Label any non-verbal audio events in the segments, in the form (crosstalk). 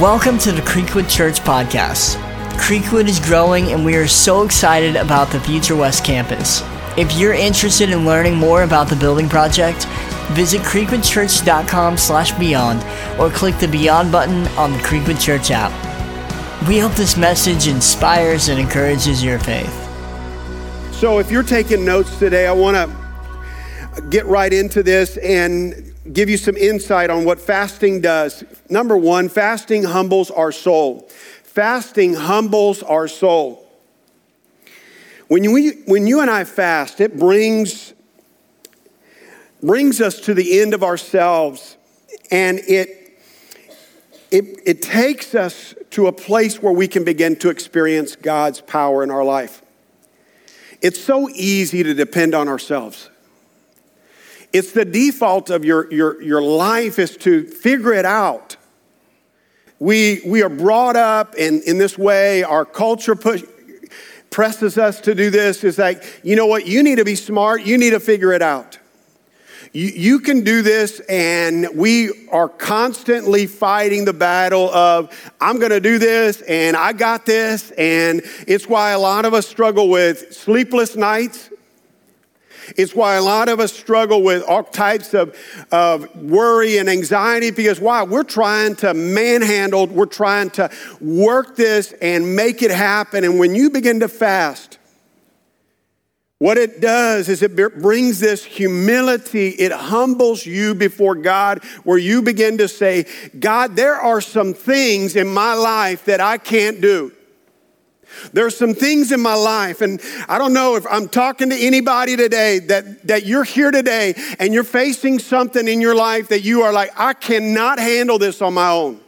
Welcome to the Creekwood Church Podcast. Creekwood is growing and we are so excited about the Future West campus. If you're interested in learning more about the building project, visit creekwoodchurch.com slash beyond or click the Beyond button on the Creekwood Church app. We hope this message inspires and encourages your faith. So if you're taking notes today, I want to get right into this and give you some insight on what fasting does. Number one, fasting humbles our soul. Fasting humbles our soul. When, we, when you and I fast, it brings, brings us to the end of ourselves and it, it, it takes us to a place where we can begin to experience God's power in our life. It's so easy to depend on ourselves. It's the default of your, your, your life is to figure it out. We, we are brought up in, in this way. Our culture push, presses us to do this. It's like, you know what? You need to be smart. You need to figure it out. You, you can do this, and we are constantly fighting the battle of, I'm going to do this, and I got this. And it's why a lot of us struggle with sleepless nights it's why a lot of us struggle with all types of, of worry and anxiety because why? We're trying to manhandle, we're trying to work this and make it happen. And when you begin to fast, what it does is it brings this humility. It humbles you before God, where you begin to say, God, there are some things in my life that I can't do. There's some things in my life, and I don't know if I'm talking to anybody today that, that you're here today and you're facing something in your life that you are like, I cannot handle this on my own.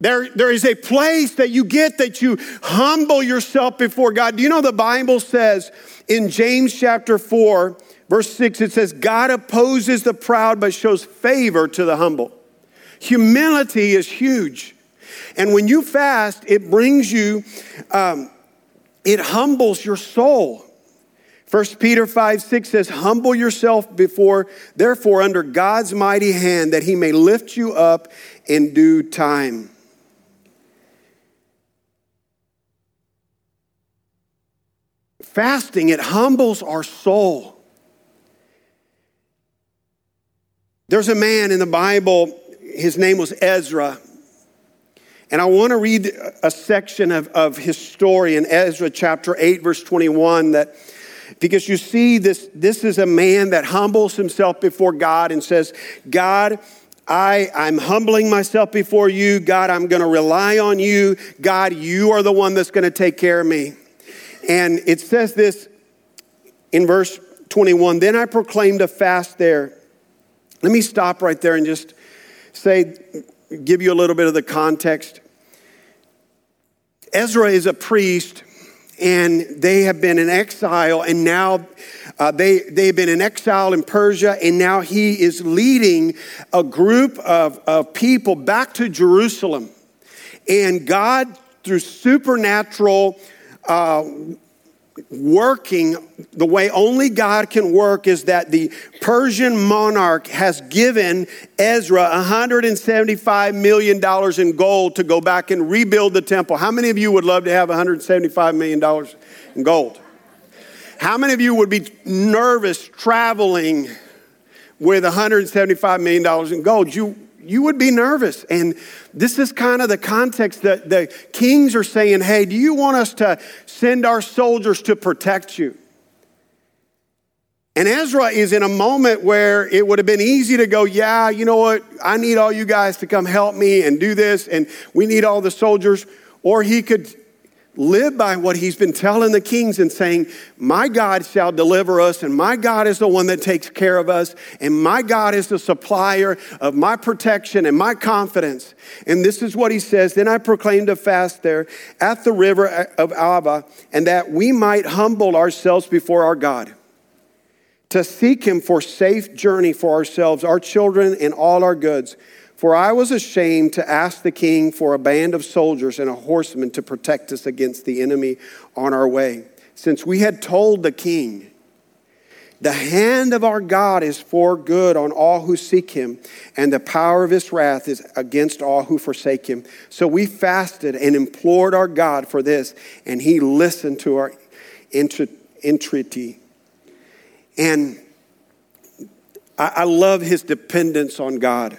There, there is a place that you get that you humble yourself before God. Do you know the Bible says in James chapter 4, verse 6, it says, God opposes the proud but shows favor to the humble. Humility is huge. And when you fast, it brings you, um, it humbles your soul. 1 Peter 5 6 says, Humble yourself before, therefore, under God's mighty hand, that he may lift you up in due time. Fasting, it humbles our soul. There's a man in the Bible, his name was Ezra. And I want to read a section of, of his story in Ezra chapter 8, verse 21, that because you see, this, this is a man that humbles himself before God and says, God, I, I'm humbling myself before you. God, I'm going to rely on you. God, you are the one that's going to take care of me. And it says this in verse 21 Then I proclaimed a fast there. Let me stop right there and just say, give you a little bit of the context. Ezra is a priest, and they have been in exile, and now uh, they, they've been in exile in Persia, and now he is leading a group of, of people back to Jerusalem. And God, through supernatural uh, working the way only God can work is that the Persian monarch has given Ezra $175 million in gold to go back and rebuild the temple. How many of you would love to have $175 million in gold? How many of you would be nervous traveling with $175 million in gold? You, you would be nervous. And this is kind of the context that the kings are saying, hey, do you want us to send our soldiers to protect you? And Ezra is in a moment where it would have been easy to go, yeah, you know what? I need all you guys to come help me and do this, and we need all the soldiers. Or he could live by what he's been telling the kings and saying, My God shall deliver us, and my God is the one that takes care of us, and my God is the supplier of my protection and my confidence. And this is what he says Then I proclaimed a fast there at the river of Ahava, and that we might humble ourselves before our God. To seek him for safe journey for ourselves, our children, and all our goods for I was ashamed to ask the king for a band of soldiers and a horseman to protect us against the enemy on our way, since we had told the king, The hand of our God is for good on all who seek him, and the power of his wrath is against all who forsake him. So we fasted and implored our God for this, and he listened to our entreaty. And I, love his dependence on God.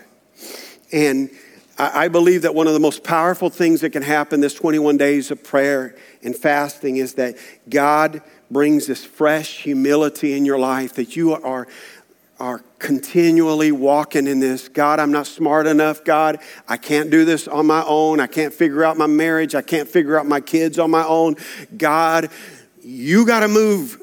And I believe that one of the most powerful things that can happen this 21 days of prayer and fasting is that God brings this fresh humility in your life that you are are continually walking in this. God, I'm not smart enough. God, I can't do this on my own. I can't figure out my marriage. I can't figure out my kids on my own. God, you got to move.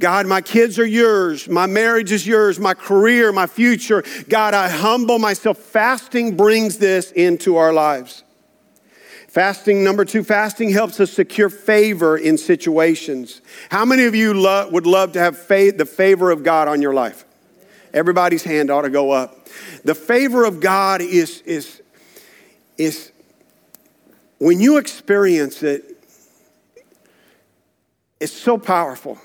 God, my kids are yours. My marriage is yours. My career, my future. God, I humble myself. Fasting brings this into our lives. Fasting, number two, fasting helps us secure favor in situations. How many of you lo- would love to have the favor of God on your life? Everybody's hand ought to go up. The favor of God is, is, is when you experience it, it's so powerful.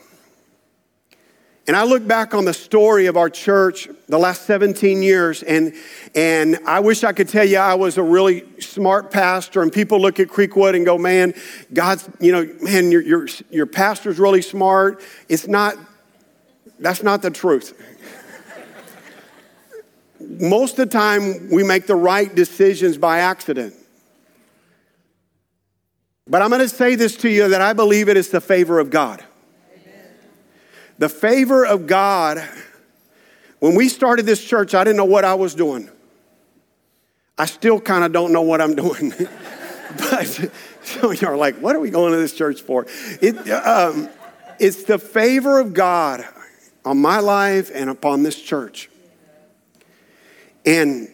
And I look back on the story of our church the last 17 years, and, and I wish I could tell you I was a really smart pastor, and people look at Creekwood and go, man, God's, you know, man, your, your, your pastor's really smart. It's not, that's not the truth. Most of the time, we make the right decisions by accident. But I'm going to say this to you that I believe it is the favor of God. The favor of God, when we started this church, I didn't know what I was doing. I still kind of don't know what I'm doing. (laughs) but (laughs) so you're like, what are we going to this church for? It, um, it's the favor of God on my life and upon this church. And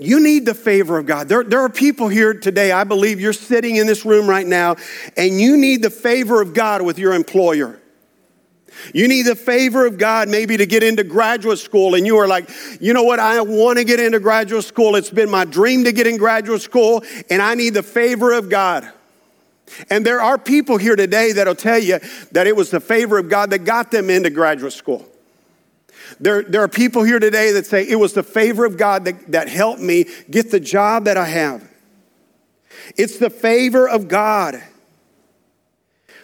you need the favor of God. There, there are people here today, I believe you're sitting in this room right now, and you need the favor of God with your employer. You need the favor of God maybe to get into graduate school, and you are like, you know what, I want to get into graduate school. It's been my dream to get in graduate school, and I need the favor of God. And there are people here today that'll tell you that it was the favor of God that got them into graduate school. There, there are people here today that say, It was the favor of God that, that helped me get the job that I have. It's the favor of God.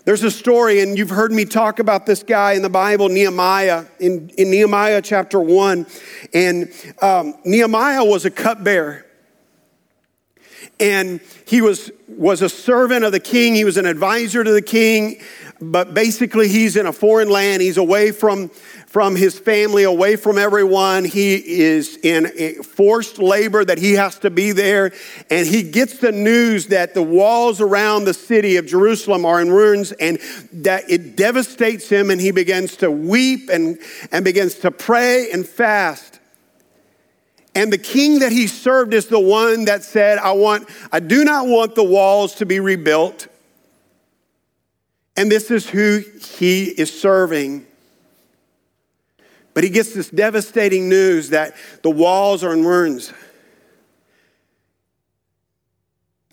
There's a story, and you've heard me talk about this guy in the Bible, Nehemiah, in, in Nehemiah chapter 1. And um, Nehemiah was a cupbearer. And he was, was a servant of the king, he was an advisor to the king, but basically, he's in a foreign land, he's away from from his family, away from everyone. He is in forced labor that he has to be there. And he gets the news that the walls around the city of Jerusalem are in ruins and that it devastates him. And he begins to weep and, and begins to pray and fast. And the king that he served is the one that said, I want, I do not want the walls to be rebuilt. And this is who he is serving. But he gets this devastating news that the walls are in ruins.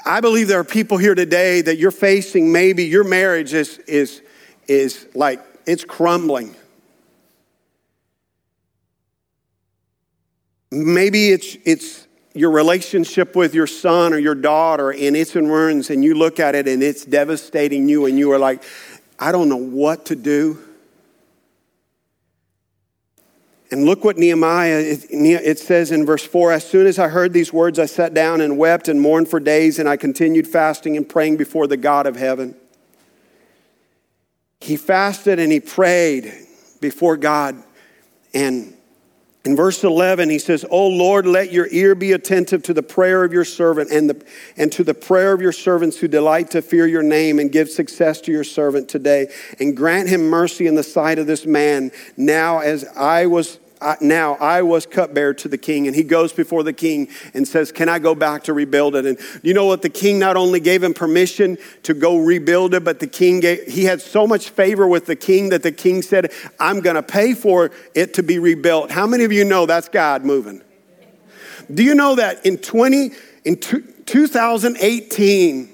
I believe there are people here today that you're facing maybe your marriage is, is, is like it's crumbling. Maybe it's, it's your relationship with your son or your daughter and it's in ruins and you look at it and it's devastating you and you are like, I don't know what to do. And look what Nehemiah, it says in verse 4 As soon as I heard these words, I sat down and wept and mourned for days, and I continued fasting and praying before the God of heaven. He fasted and he prayed before God. And in verse 11, he says, Oh Lord, let your ear be attentive to the prayer of your servant and, the, and to the prayer of your servants who delight to fear your name and give success to your servant today. And grant him mercy in the sight of this man now as I was now I was cupbearer to the king. And he goes before the king and says, Can I go back to rebuild it? And you know what? The king not only gave him permission to go rebuild it, but the king gave, he had so much favor with the king that the king said, I'm going to pay for it to be rebuilt. How many of you know that's God moving? Do you know that in 20, in 2018,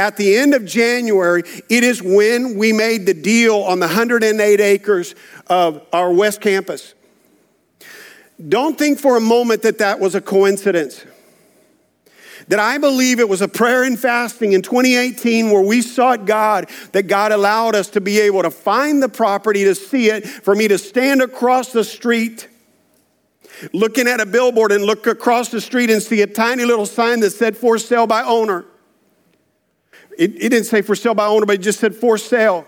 at the end of January, it is when we made the deal on the 108 acres of our West Campus. Don't think for a moment that that was a coincidence. That I believe it was a prayer and fasting in 2018 where we sought God, that God allowed us to be able to find the property, to see it, for me to stand across the street looking at a billboard and look across the street and see a tiny little sign that said for sale by owner. It, it, didn't say for sale by owner, but it just said for sale.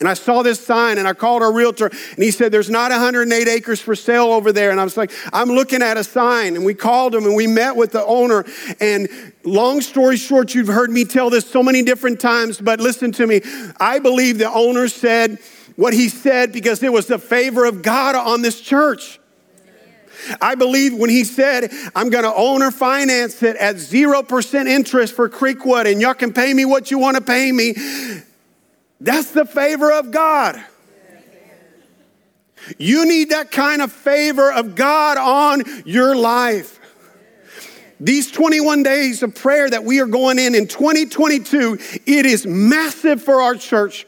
And I saw this sign and I called our realtor and he said, There's not 108 acres for sale over there. And I was like, I'm looking at a sign. And we called him and we met with the owner. And long story short, you've heard me tell this so many different times, but listen to me. I believe the owner said what he said because it was the favor of God on this church. I believe when he said, I'm going to owner finance it at 0% interest for Creekwood and y'all can pay me what you want to pay me, that's the favor of God. You need that kind of favor of God on your life. These 21 days of prayer that we are going in in 2022, it is massive for our church.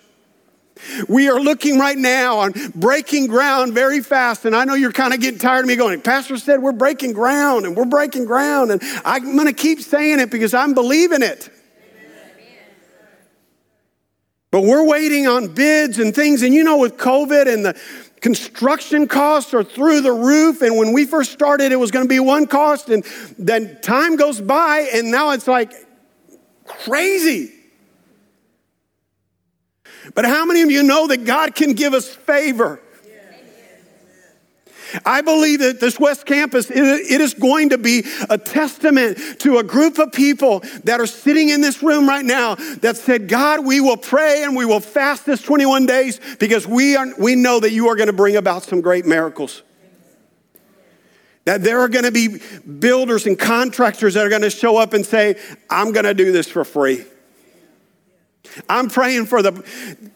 We are looking right now on breaking ground very fast. And I know you're kind of getting tired of me going, Pastor said we're breaking ground and we're breaking ground. And I'm going to keep saying it because I'm believing it. But we're waiting on bids and things. And you know, with COVID and the construction costs are through the roof. And when we first started, it was going to be one cost. And then time goes by, and now it's like crazy. But how many of you know that God can give us favor? I believe that this West Campus, it is going to be a testament to a group of people that are sitting in this room right now that said, God, we will pray and we will fast this 21 days because we, are, we know that you are going to bring about some great miracles. That there are going to be builders and contractors that are going to show up and say, I'm going to do this for free. I'm praying for the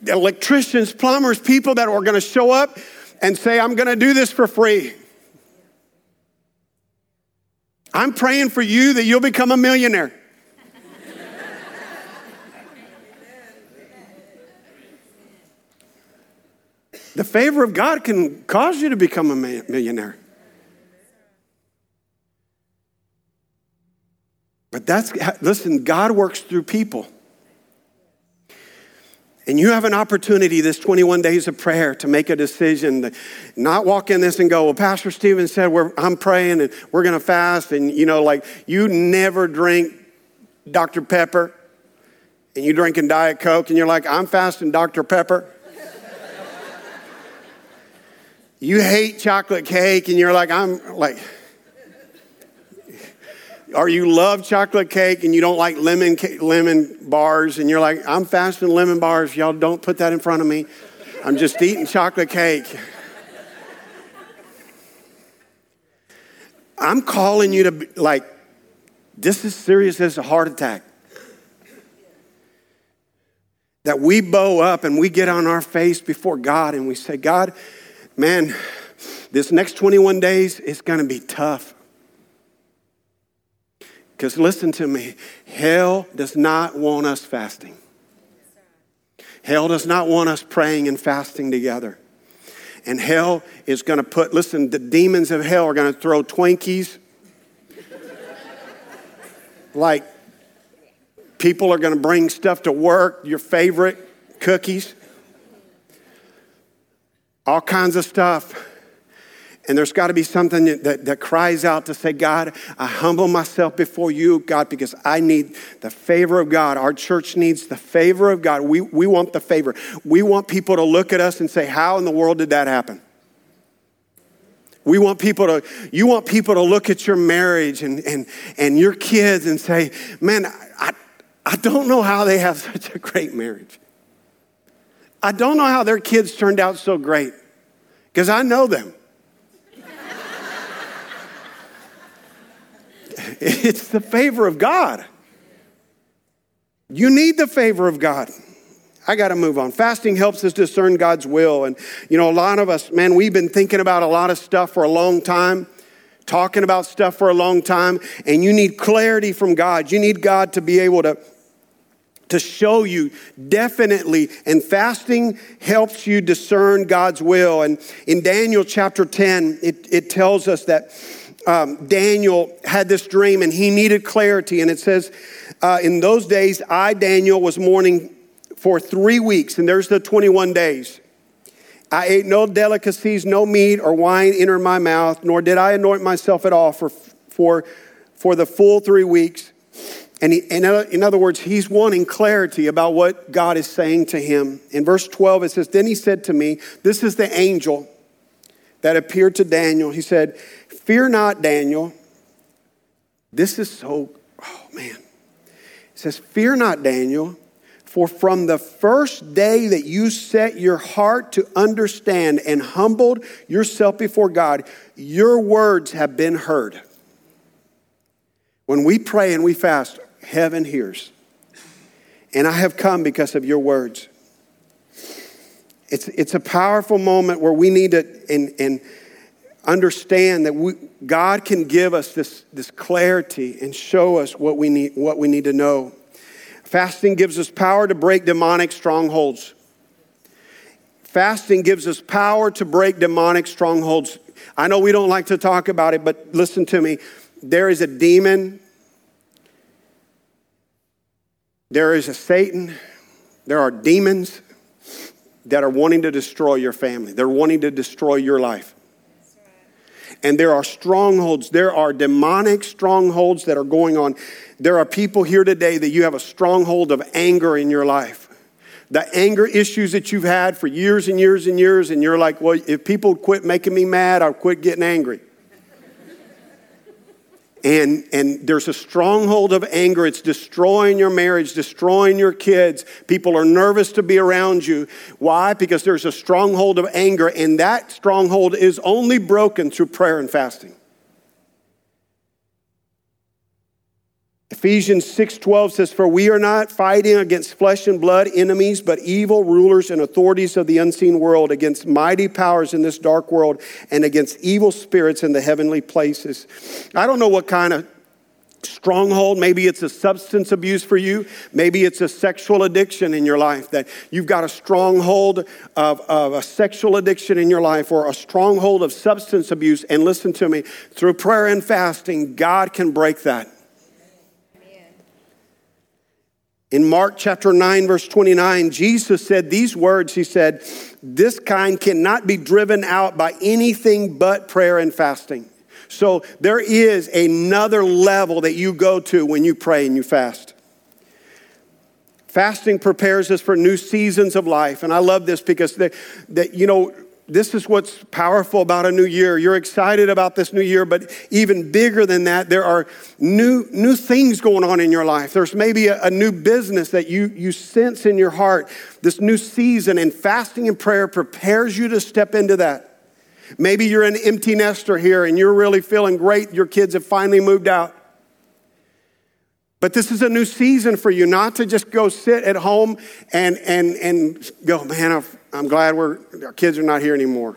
electricians, plumbers, people that are going to show up and say, I'm going to do this for free. I'm praying for you that you'll become a millionaire. the favor of God can cause you to become a millionaire. But that's, listen, God works through people. And you have an opportunity this 21 days of prayer to make a decision, to not walk in this and go, well, Pastor Steven said I'm praying and we're going to fast. And, you know, like you never drink Dr. Pepper and you're drinking Diet Coke and you're like, I'm fasting Dr. Pepper. you hate chocolate cake and you're like, I'm like, or you love chocolate cake and you don't like lemon lemon bars and you're like i'm fasting lemon bars. Y'all don't put that in front of me. I'm just eating chocolate cake. I'm calling you to be, like this is serious as a heart attack. That we bow up and we get on our face before god and we say god man this next 21 days is going to be tough because listen to me, hell does not want us fasting. Hell does not want us praying and fasting together. And hell is going to put, listen, the demons of hell are going to throw Twinkies. like people are going to bring stuff to work, your favorite cookies, all kinds of stuff. And there's got to be something that, that cries out to say, God, I humble myself before you, God, because I need the favor of God. Our church needs the favor of God. We, we want the favor. We want people to look at us and say, How in the world did that happen? We want people to, you want people to look at your marriage and, and, and your kids and say, Man, I, I don't know how they have (laughs) such a great marriage. I don't know how their kids turned out so great because I know them. (laughs) It's the favor of God. You need the favor of God. I got to move on. Fasting helps us discern God's will. And, you know, a lot of us, man, we've been thinking about a lot of stuff for a long time, talking about stuff for a long time, and you need clarity from God. You need God to be able to to show you definitely. And fasting helps you discern God's will. And in Daniel chapter 10, it, it tells us that um, Daniel had this dream and he needed clarity. And it says, uh, In those days, I, Daniel, was mourning for three weeks. And there's the 21 days. I ate no delicacies, no meat or wine entered my mouth, nor did I anoint myself at all for, for, for the full three weeks. And he, in, other, in other words, he's wanting clarity about what God is saying to him. In verse 12, it says, Then he said to me, This is the angel that appeared to Daniel. He said, Fear not, Daniel. This is so, oh man. It says, Fear not, Daniel. For from the first day that you set your heart to understand and humbled yourself before God, your words have been heard. When we pray and we fast, heaven hears. And I have come because of your words. It's, it's a powerful moment where we need to and, and understand that we, God can give us this, this clarity and show us what we, need, what we need to know. Fasting gives us power to break demonic strongholds. Fasting gives us power to break demonic strongholds. I know we don't like to talk about it, but listen to me. There is a demon there is a Satan, there are demons that are wanting to destroy your family, they're wanting to destroy your life. And there are strongholds, there are demonic strongholds that are going on. There are people here today that you have a stronghold of anger in your life. The anger issues that you've had for years and years and years, and you're like, well, if people quit making me mad, I'll quit getting angry and, and there's a stronghold of anger. It's destroying your marriage, destroying your kids. People are nervous to be around you. Why? Because there's a stronghold of anger, and that stronghold is only broken through prayer and fasting. Ephesians 6:12 says for we are not fighting against flesh and blood enemies but evil rulers and authorities of the unseen world against mighty powers in this dark world and against evil spirits in the heavenly places. I don't know what kind of stronghold. Maybe it's a substance abuse for you. Maybe it's a sexual addiction in your life that you've got a stronghold of, of a sexual addiction in your life or a stronghold of substance abuse. And listen to me through prayer and fasting god can break that In Mark chapter 9, verse 29, Jesus said these words He said, This kind cannot be driven out by anything but prayer and fasting. So there is another level that you go to when you pray and you fast. Fasting prepares us for new seasons of life. And I love this because, that, you know, this is what's powerful about a new year. You're excited about this new year, but even bigger than that, there are new, new things going on in your life. There's maybe a, a new business that you, you sense in your heart, this new season, and fasting and prayer prepares you to step into that. Maybe you're an empty nester here and you're really feeling great. Your kids have finally moved out. But this is a new season for you, not to just go sit at home and, and, and go, man, I'm glad we're, our kids are not here anymore.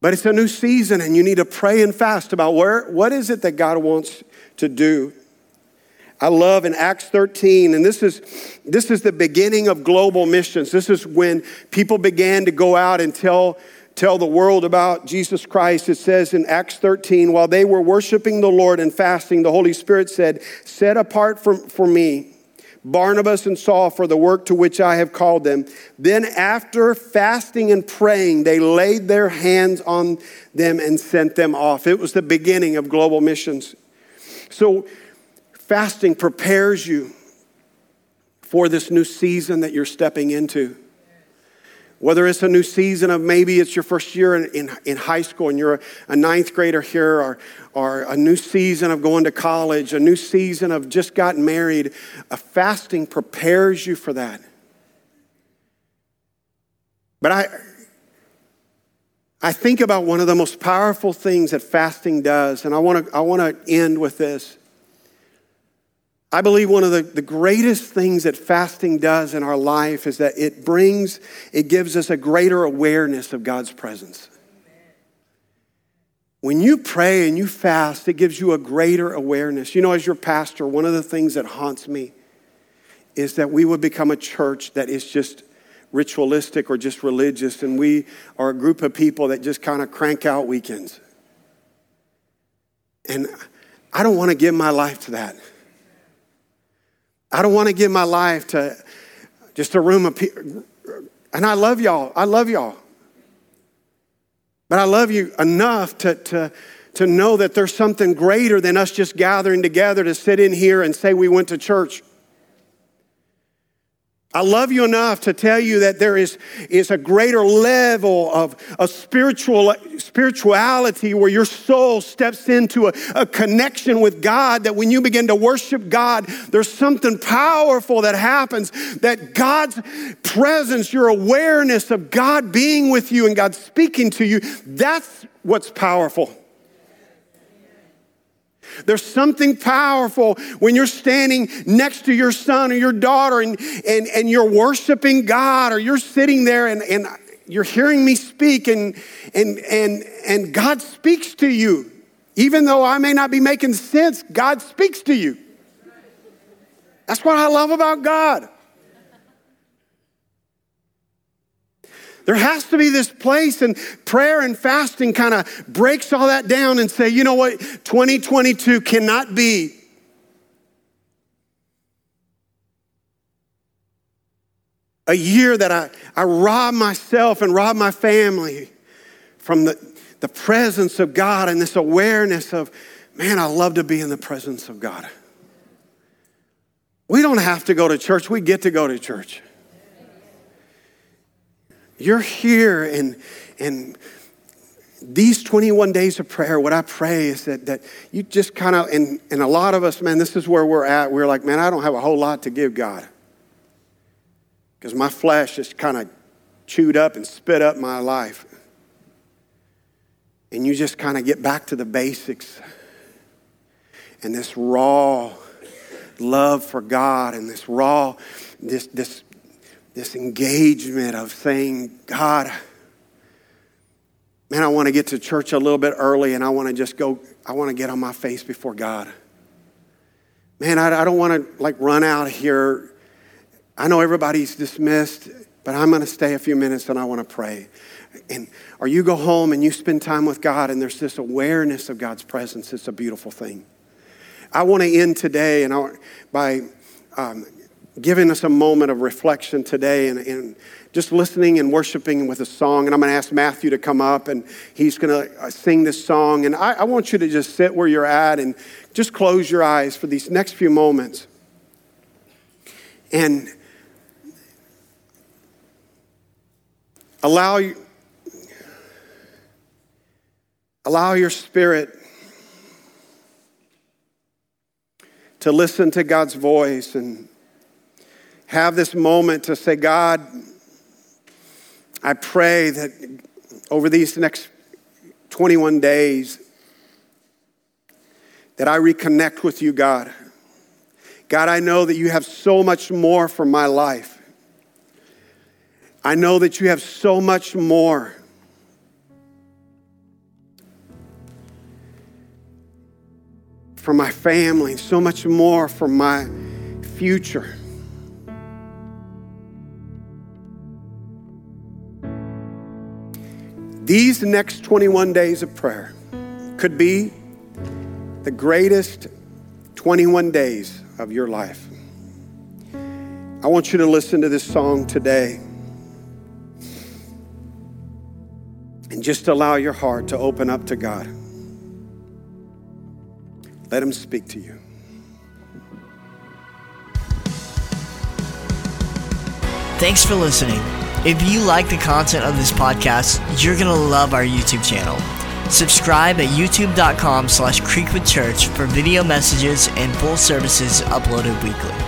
But it's a new season, and you need to pray and fast about where, what is it that God wants to do. I love in Acts 13, and this is, this is the beginning of global missions. This is when people began to go out and tell, tell the world about Jesus Christ. It says in Acts 13, while they were worshiping the Lord and fasting, the Holy Spirit said, Set apart for, for me Barnabas and Saul for the work to which I have called them. Then, after fasting and praying, they laid their hands on them and sent them off. It was the beginning of global missions. So, fasting prepares you for this new season that you're stepping into. Whether it's a new season of maybe it's your first year in, in, in high school and you're a, a, ninth grader here, or, or a new season of going to college, a new season of just gotten married, a fasting prepares you for that. But I, I think about one of the most powerful things that fasting does, and I want to I want to end with this. I believe one of the, the greatest things that fasting does in our life is that it brings, it gives us a greater awareness of God's presence. When you pray and you fast, it gives you a greater awareness. You know, as your pastor, one of the things that haunts me is that we would become a church that is just ritualistic or just religious, and we are a group of people that just kind of crank out weekends. And I don't want to give my life to that. I don't want to give my life to just a room of people. And I love y'all. I love y'all. But I love you enough to, to, to know that there's something greater than us just gathering together to sit in here and say we went to church. I love you enough to tell you that there is, is a greater level of, of spiritual, spirituality where your soul steps into a, a connection with God. That when you begin to worship God, there's something powerful that happens. That God's presence, your awareness of God being with you and God speaking to you, that's what's powerful. There's something powerful when you're standing next to your son or your daughter and, and, and you're worshiping God or you're sitting there and, and you're hearing me speak and, and, and, and God speaks to you. Even though I may not be making sense, God speaks to you. That's what I love about God. There has to be this place, and prayer and fasting kind of breaks all that down and say, you know what, 2022 cannot be a year that I, I rob myself and rob my family from the, the presence of God and this awareness of, man, I love to be in the presence of God. We don't have to go to church, we get to go to church. You're here and and these 21 days of prayer, what I pray is that, that you just kind of, and, and a lot of us, man, this is where we're at. We're like, man, I don't have a whole lot to give God. Because my flesh just kind of chewed up and spit up my life. And you just kind of get back to the basics. And this raw love for God and this raw, this, this this engagement of saying, God, man, I want to get to church a little bit early and I want to just go, I want to get on my face before God. Man, I, I don't want to like run out here. I know everybody's dismissed, but I'm going to stay a few minutes and I want to pray. And or you go home and you spend time with God and there's this awareness of God's presence. It's a beautiful thing. I want to end today and I, by um, giving us a moment of reflection today and, and, just listening and worshiping with a song. And I'm going to ask Matthew to come up and he's going to uh, sing this song. And I, I want you to just sit where you're at and just close your eyes for these next few moments. And allow, allow your spirit to listen to God's voice and have this moment to say, God, I pray that over these next 21 days, that I reconnect with you, God. God, I know that you have so much more for my life. I know that you have so much more. For my family, so much more for my future. These next 21 days of prayer could be the greatest 21 days of your life. I want you to listen to this song today and just allow your heart to open up to God. Let Him speak to you. Thanks for listening. If you like the content of this podcast, you're going to love our YouTube channel. Subscribe at youtube.com slash creekwoodchurch for video messages and full services uploaded weekly.